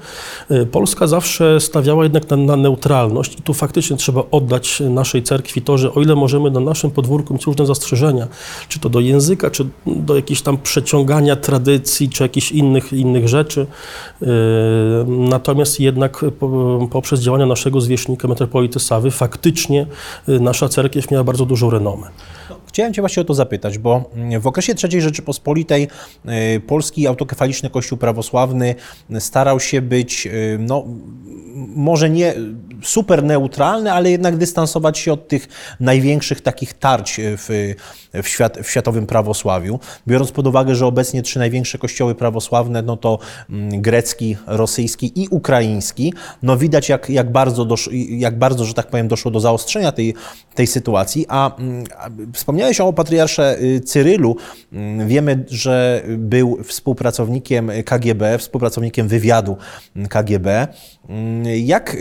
Y, Polska zawsze stawiała jednak na, na neutralność i tu faktycznie trzeba oddać naszej cerkwi to, że o ile możemy na naszym podwórku mieć różne zastrzeżenia, czy to do języka, czy do jakichś tam przeciągania tradycji, czy jakichś innych, innych rzeczy, y, natomiast jednak po, poprzez działania naszego zwierzchnika metropolity Sawy faktycznie y, nasza cerkiew miała bardzo dużą renomę. Chciałem Cię właśnie o to zapytać, bo w okresie III Rzeczypospolitej y, polski autokefaliczny Kościół prawosławny starał się być, y, no, może nie super neutralny, ale jednak dystansować się od tych największych takich tarć w, w, świat, w światowym prawosławiu. Biorąc pod uwagę, że obecnie trzy największe kościoły prawosławne, no to mm, grecki, rosyjski i ukraiński, no widać jak, jak, bardzo, dosz, jak bardzo, że tak powiem, doszło do zaostrzenia tej, tej sytuacji. A, mm, a wspomniałeś o patriarsze y, Cyrylu. Mm, wiemy, że był współpracownikiem KGB, współpracownikiem wywiadu KGB. Jak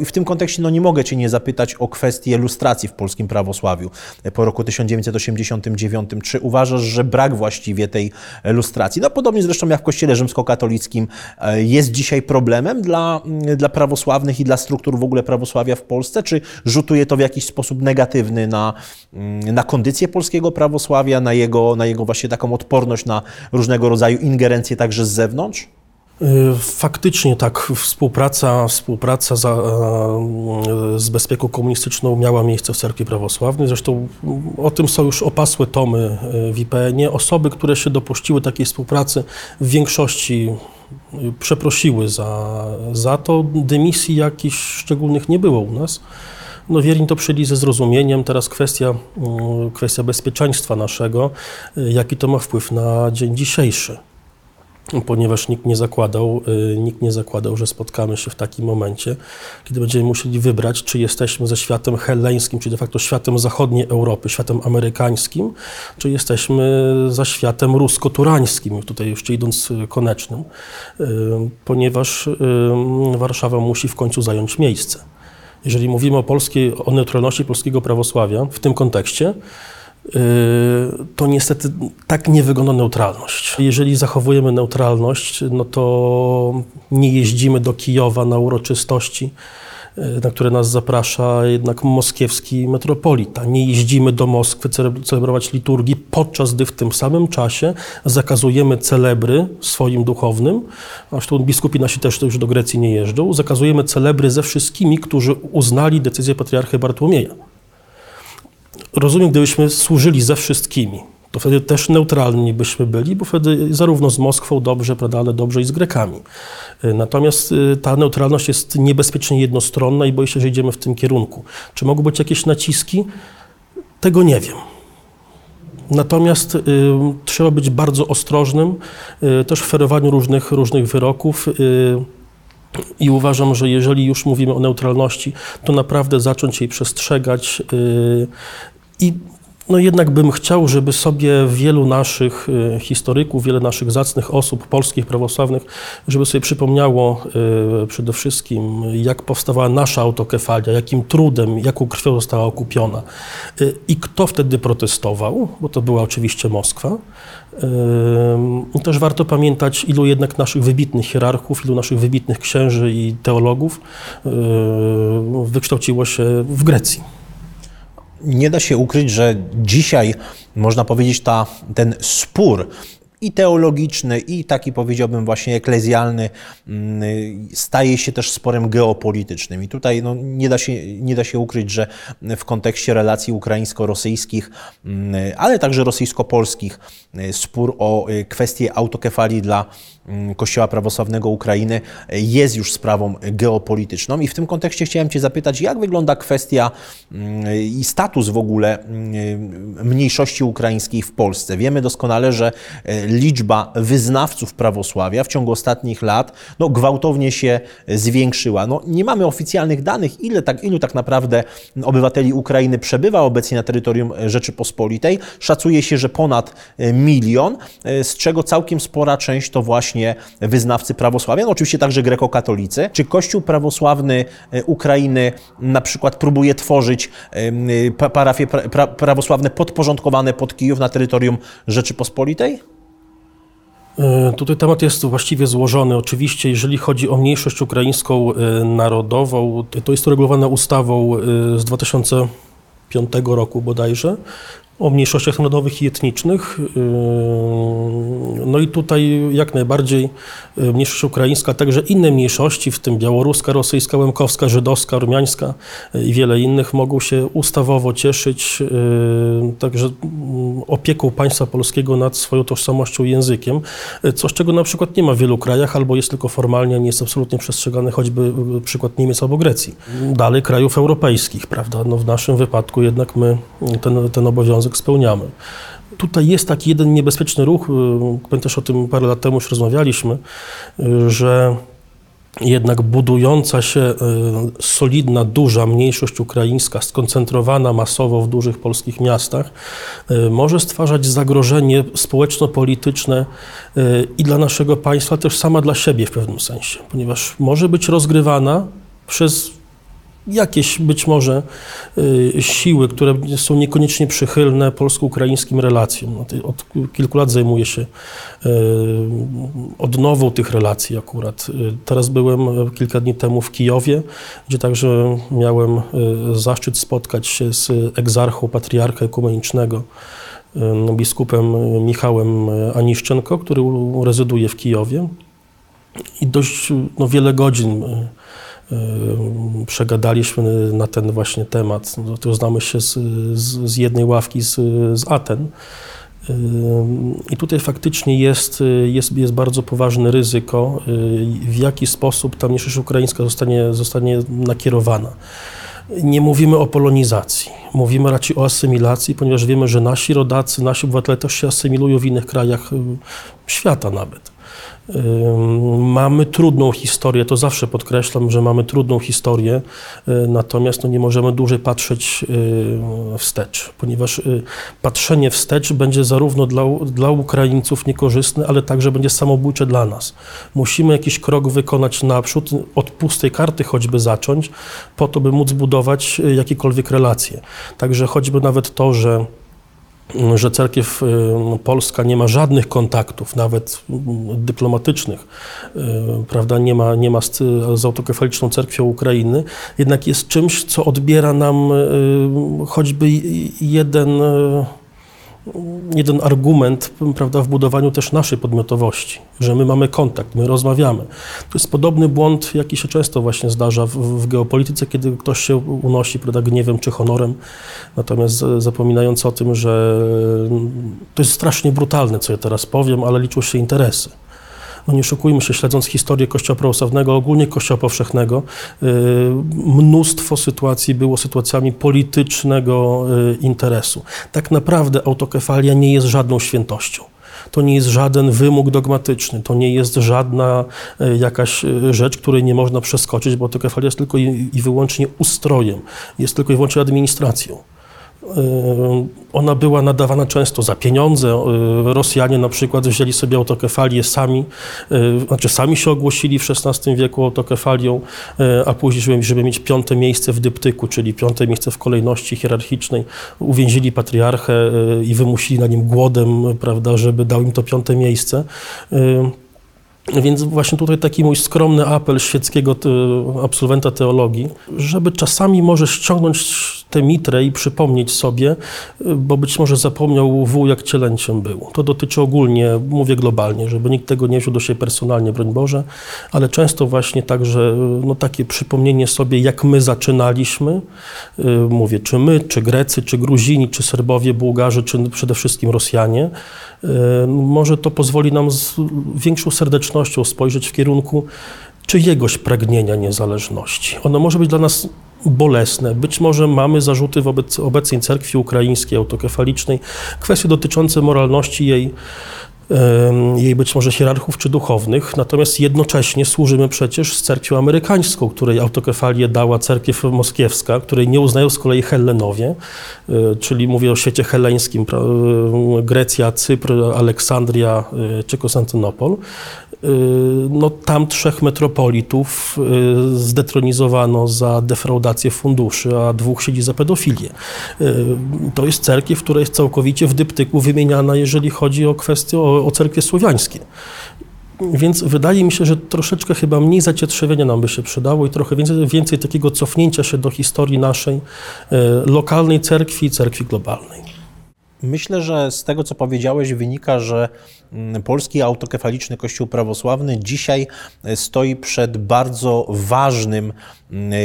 i w tym kontekście no nie mogę Cię nie zapytać o kwestię lustracji w polskim prawosławiu po roku 1989. Czy uważasz, że brak właściwie tej lustracji, no podobnie zresztą jak w Kościele rzymskokatolickim, jest dzisiaj problemem dla, dla prawosławnych i dla struktur w ogóle prawosławia w Polsce? Czy rzutuje to w jakiś sposób negatywny na, na kondycję polskiego prawosławia, na jego, na jego właśnie taką odporność na różnego rodzaju ingerencje także z zewnątrz? Y, faktycznie tak, współpraca, współpraca za, e, z bezpieką komunistyczną miała miejsce w Cerkwi Prawosławnej. Zresztą o tym są już opasłe tomy e, w IPN-ie. Osoby, które się dopuściły takiej współpracy, w większości y, przeprosiły za, za to. Dymisji jakichś szczególnych nie było u nas. No wierni to przyjęli ze zrozumieniem. Teraz kwestia, mm, kwestia bezpieczeństwa naszego, y, jaki to ma wpływ na dzień dzisiejszy ponieważ nikt nie zakładał, y, nikt nie zakładał, że spotkamy się w takim momencie, kiedy będziemy musieli wybrać, czy jesteśmy ze światem helleńskim, czy de facto światem zachodniej Europy, światem amerykańskim, czy jesteśmy za światem rusko-turańskim, tutaj jeszcze idąc y, konecznym, y, ponieważ Warszawa musi w końcu zająć miejsce. Jeżeli mówimy o polskiej, o neutralności polskiego prawosławia w tym kontekście, to niestety tak nie wygląda neutralność. Jeżeli zachowujemy neutralność, no to nie jeździmy do Kijowa na uroczystości, yy, na które nas zaprasza jednak moskiewski metropolita. Nie jeździmy do Moskwy celebrować liturgii, podczas gdy w tym samym czasie zakazujemy celebry swoim duchownym, zresztą biskupi nasi też już do Grecji nie jeżdżą, zakazujemy celebry ze wszystkimi, którzy uznali decyzję patriarchy Bartłomieja rozumiem, gdybyśmy służyli ze wszystkimi, to wtedy też neutralni byśmy byli, bo wtedy zarówno z Moskwą dobrze, prawda, ale dobrze i z Grekami. Y, natomiast y, ta neutralność jest niebezpiecznie jednostronna i boję się, że idziemy w tym kierunku. Czy mogą być jakieś naciski? Tego nie wiem. Natomiast y, trzeba być bardzo ostrożnym y, też w ferowaniu różnych, różnych wyroków. Y, i uważam, że jeżeli już mówimy o neutralności, to naprawdę zacząć jej przestrzegać y, i no jednak bym chciał, żeby sobie wielu naszych y, historyków, wiele naszych zacnych osób polskich, prawosławnych, żeby sobie przypomniało y, przede wszystkim, jak powstawała nasza autokefalia, jakim trudem, jaką krwią została okupiona y, i kto wtedy protestował, bo to była oczywiście Moskwa. I też warto pamiętać, ilu jednak naszych wybitnych hierarchów, ilu naszych wybitnych księży i teologów wykształciło się w Grecji nie da się ukryć, że dzisiaj można powiedzieć ta, ten spór i teologiczny, i taki powiedziałbym właśnie eklezjalny, mm, staje się też sporem geopolitycznym. I tutaj no, nie, da się, nie da się ukryć, że w kontekście relacji ukraińsko-rosyjskich, mm, ale także rosyjsko-polskich, y, spór o y, kwestię autokefalii dla mm, Kościoła Prawosławnego Ukrainy jest już sprawą geopolityczną. I w tym kontekście chciałem Cię zapytać, jak wygląda kwestia i status w ogóle mniejszości ukraińskiej w Polsce. Wiemy doskonale, że y, liczba wyznawców prawosławia w ciągu ostatnich lat no, gwałtownie się zwiększyła. No, nie mamy oficjalnych danych, ile tak, ilu tak naprawdę obywateli Ukrainy przebywa obecnie na terytorium Rzeczypospolitej. Szacuje się, że ponad milion, z czego całkiem spora część to właśnie wyznawcy prawosławia, no, oczywiście także grekokatolicy. Czy Kościół prawosławny Ukrainy na przykład próbuje tworzyć parafie prawosławne podporządkowane pod Kijów na terytorium Rzeczypospolitej? E, tutaj temat jest właściwie złożony. Oczywiście, jeżeli chodzi o mniejszość ukraińską e, narodową, to jest to regulowane ustawą e, z 2005 roku bodajże o mniejszościach narodowych i etnicznych. No i tutaj jak najbardziej mniejszość ukraińska, także inne mniejszości, w tym białoruska, rosyjska, łemkowska, żydowska, rumiańska i wiele innych mogą się ustawowo cieszyć także opieką państwa polskiego nad swoją tożsamością i językiem, coś czego na przykład nie ma w wielu krajach albo jest tylko formalnie, nie jest absolutnie przestrzegane, choćby przykład Niemiec albo Grecji. Dalej krajów europejskich, prawda? No w naszym wypadku jednak my ten, ten obowiązek spełniamy. Tutaj jest taki jeden niebezpieczny ruch, też o tym parę lat temu już rozmawialiśmy, że jednak budująca się e, solidna, duża mniejszość ukraińska, skoncentrowana masowo w dużych polskich miastach, może stwarzać zagrożenie społeczno-polityczne i dla naszego państwa, też sama dla siebie w pewnym sensie, ponieważ może być rozgrywana przez jakieś być może y, siły, które są niekoniecznie przychylne polsko-ukraińskim relacjom. No, od kilku lat zajmuję się y, odnową tych relacji akurat. Y, teraz byłem kilka dni temu w Kijowie, gdzie także miałem zaszczyt spotkać się z egzarchą patriarcha ekumenicznego, biskupem Michałem Aniszczenko, który rezyduje w Kijowie. I dość no, wiele godzin przegadaliśmy na ten właśnie temat. No, to znamy się z, z, z jednej ławki z, z Aten. Yy, I tutaj faktycznie jest, jest, jest bardzo poważne ryzyko, yy, w jaki sposób ta mniejszość ukraińska zostanie, zostanie nakierowana. Nie mówimy o polonizacji, mówimy raczej o asymilacji, ponieważ wiemy, że nasi rodacy, nasi obywatele też się asymilują w innych krajach świata nawet. Mamy trudną historię, to zawsze podkreślam, że mamy trudną historię, y, natomiast no nie możemy dłużej patrzeć y, wstecz, ponieważ y, patrzenie wstecz będzie zarówno dla, dla Ukraińców niekorzystne, ale także będzie samobójcze dla nas. Musimy jakiś krok wykonać naprzód, od pustej karty choćby zacząć, po to, by móc budować jakiekolwiek relacje. Także choćby nawet to, że że cerkiew y, polska nie ma żadnych kontaktów, nawet dyplomatycznych, y, prawda, nie ma, nie ma z, z autokefaliczną cerkwią Ukrainy, jednak jest czymś, co odbiera nam y, choćby jeden jeden argument prawda, w budowaniu też naszej podmiotowości, że my mamy kontakt, my rozmawiamy. To jest podobny błąd, jaki się często właśnie zdarza w, w geopolityce, kiedy ktoś się unosi prawda, gniewem czy honorem, natomiast zapominając o tym, że to jest strasznie brutalne, co ja teraz powiem, ale liczą się interesy no nie szukujmy się, śledząc historię Kościoła prawosławnego, ogólnie Kościoła powszechnego, y, mnóstwo sytuacji było sytuacjami politycznego y, interesu. Tak naprawdę autokefalia nie jest żadną świętością. To nie jest żaden wymóg dogmatyczny, to nie jest żadna y, jakaś rzecz, której nie można przeskoczyć, bo autokefalia jest tylko i wyłącznie ustrojem, jest tylko i wyłącznie administracją. Yy, ona była nadawana często za pieniądze. Yy, Rosjanie na przykład wzięli sobie autokefalię sami, yy, znaczy sami się ogłosili w XVI wieku autokefalią, a później, żeby, żeby mieć piąte miejsce w dyptyku, czyli piąte miejsce w kolejności hierarchicznej, uwięzili patriarchę i wymusili na nim głodem, prawda, żeby dał im to piąte miejsce. Więc właśnie tutaj taki mój skromny apel świeckiego absolwenta teologii, żeby czasami może ściągnąć tę mitrę i przypomnieć sobie, bo być może zapomniał wół, jak cielęciem był. To dotyczy ogólnie, mówię globalnie, żeby nikt tego nie wziął do siebie personalnie, broń Boże, ale często właśnie także no, takie przypomnienie sobie, jak my zaczynaliśmy, y, mówię, czy my, czy Grecy, czy Gruzini, czy Serbowie, Bułgarzy, czy przede wszystkim Rosjanie, y, może to pozwoli nam z większą serdecznością spojrzeć w kierunku czyjegoś pragnienia niezależności. Ono może być dla nas bolesne. Być może mamy zarzuty wobec obecnej cerkwi ukraińskiej, autokefalicznej, kwestie dotyczące moralności jej, jej być może hierarchów czy duchownych, natomiast jednocześnie służymy przecież z cerkwią amerykańską, której autokefalię dała cerkiew moskiewska, której nie uznają z kolei Hellenowie, e, czyli mówię o świecie heleńskim, Grecja, Cypr, Aleksandria e, czy Konstantynopol. No tam trzech metropolitów y, zdetronizowano za defraudację funduszy, a dwóch siedzi za pedofilię. Y, To jest cerkiew, która jest całkowicie w dyptyku wymieniana, jeżeli chodzi o kwestie, o, o cerkwie słowiańskie. Więc wydaje mi się, że troszeczkę chyba mniej zacietrzewienia nam by się przydało i trochę więcej, więcej takiego cofnięcia się do historii naszej y, lokalnej cerkwi i cerkwi globalnej. Myślę, że z tego, co powiedziałeś, wynika, że mm, polski autokefaliczny Kościół prawosławny dzisiaj e, stoi przed bardzo ważnym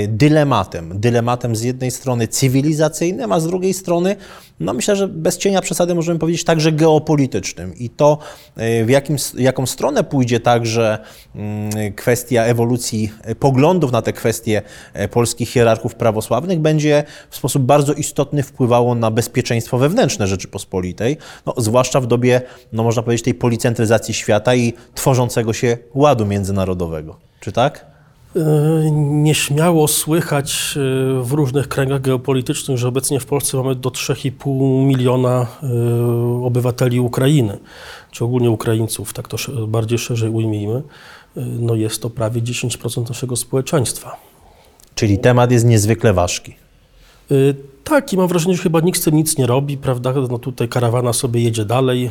dylematem. Dylematem z jednej strony cywilizacyjnym, a z drugiej strony, no myślę, że bez cienia przesady możemy powiedzieć także geopolitycznym. I to, e, w jakim, jaką stronę pójdzie także mm, kwestia ewolucji e, poglądów na te kwestie e, polskich hierarchów prawosławnych, będzie w sposób bardzo istotny wpływało na bezpieczeństwo wewnętrzne Rzeczypospolitej, no, zwłaszcza w dobie, no, można powiedzieć, tej policentryzacji świata i tworzącego się ładu międzynarodowego. Czy tak? E, Nieśmiało słychać e, w różnych kręgach geopolitycznych, że obecnie w Polsce mamy do 3,5 miliona e, obywateli Ukrainy, czy ogólnie Ukraińców, tak to bardziej szerzej ujmijmy. No jest to prawie 10% naszego społeczeństwa. Czyli temat jest niezwykle ważki. Tak, i mam wrażenie, że chyba nikt z tym nic nie robi, prawda? No tutaj karawana sobie jedzie dalej. y,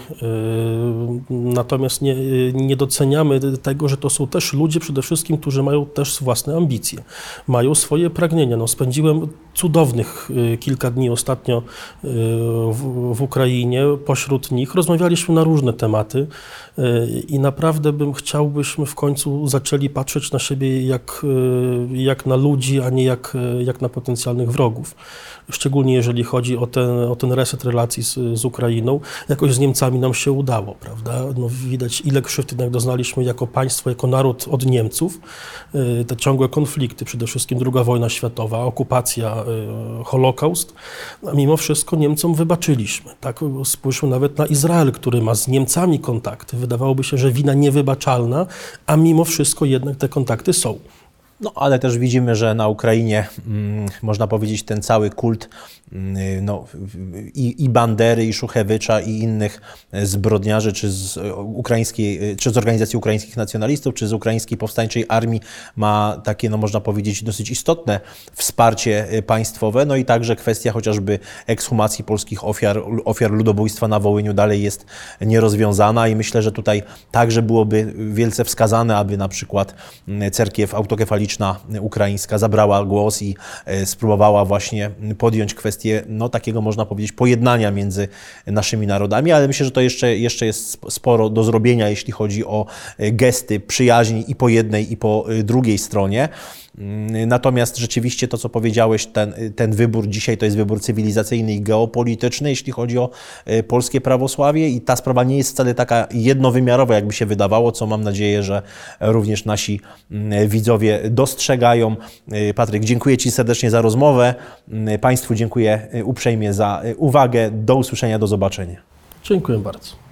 Natomiast nie, y, nie doceniamy tego, że to są też ludzie przede wszystkim, którzy mają też własne ambicje, mają swoje pragnienia. No, spędziłem cudownych y, kilka dni ostatnio w, w Ukrainie. Pośród nich rozmawialiśmy na różne tematy i naprawdę bym chciał, byśmy w końcu zaczęli patrzeć na siebie jak, jak na ludzi, a nie jak, jak na potencjalnych wrogów. Szczególnie jeżeli chodzi o ten, o ten reset relacji z, z Ukrainą. Jakoś z Niemcami nam się udało, prawda? No, widać, ile krzywd jednak doznaliśmy jako państwo, jako naród od Niemców. Y, Te ciągłe konflikty, przede wszystkim II wojna światowa, okupacja, y, Holokaust. A mimo wszystko Niemcom wybaczyliśmy. Tak? Spójrzmy nawet na Izrael, który ma z Niemcami kontakty. Wydawałoby się, że wina niewybaczalna, a mimo wszystko jednak te kontakty są. No, ale też widzimy, że na Ukrainie, mm, można powiedzieć, ten cały kult mm, no, i, i Bandery, i Szuchewycza, i innych e, zbrodniarzy, czy z e, ukraińskiej, e, czy z organizacji ukraińskich nacjonalistów, czy z ukraińskiej powstańczej armii ma takie, no, można powiedzieć, dosyć istotne wsparcie państwowe. No i także kwestia chociażby ekshumacji polskich ofiar, ofiar ludobójstwa na Wołyniu dalej jest nierozwiązana i myślę, że tutaj także byłoby wielce wskazane, aby na przykład mm, cerkiew autokefaliczna ukraińska zabrała głos i e, spróbowała właśnie podjąć kwestię no, takiego, można powiedzieć, pojednania między naszymi narodami, ale myślę, że to jeszcze, jeszcze jest sp- sporo do zrobienia, jeśli chodzi o e, gesty przyjaźni i po jednej, i po e, drugiej stronie. Mm, Natomiast rzeczywiście to, co powiedziałeś, ten, ten wybór dzisiaj to jest wybór cywilizacyjny i geopolityczny, jeśli chodzi o e, polskie prawosławie i ta sprawa nie jest wcale taka jednowymiarowa, jakby się wydawało, co mam nadzieję, że również nasi mm, widzowie dostrzegają. E, Patryk, dziękuję Ci serdecznie za rozmowę. Mm, Państwu dziękuję e, uprzejmie za uwagę. Do usłyszenia, do zobaczenia. Dziękuję bardzo.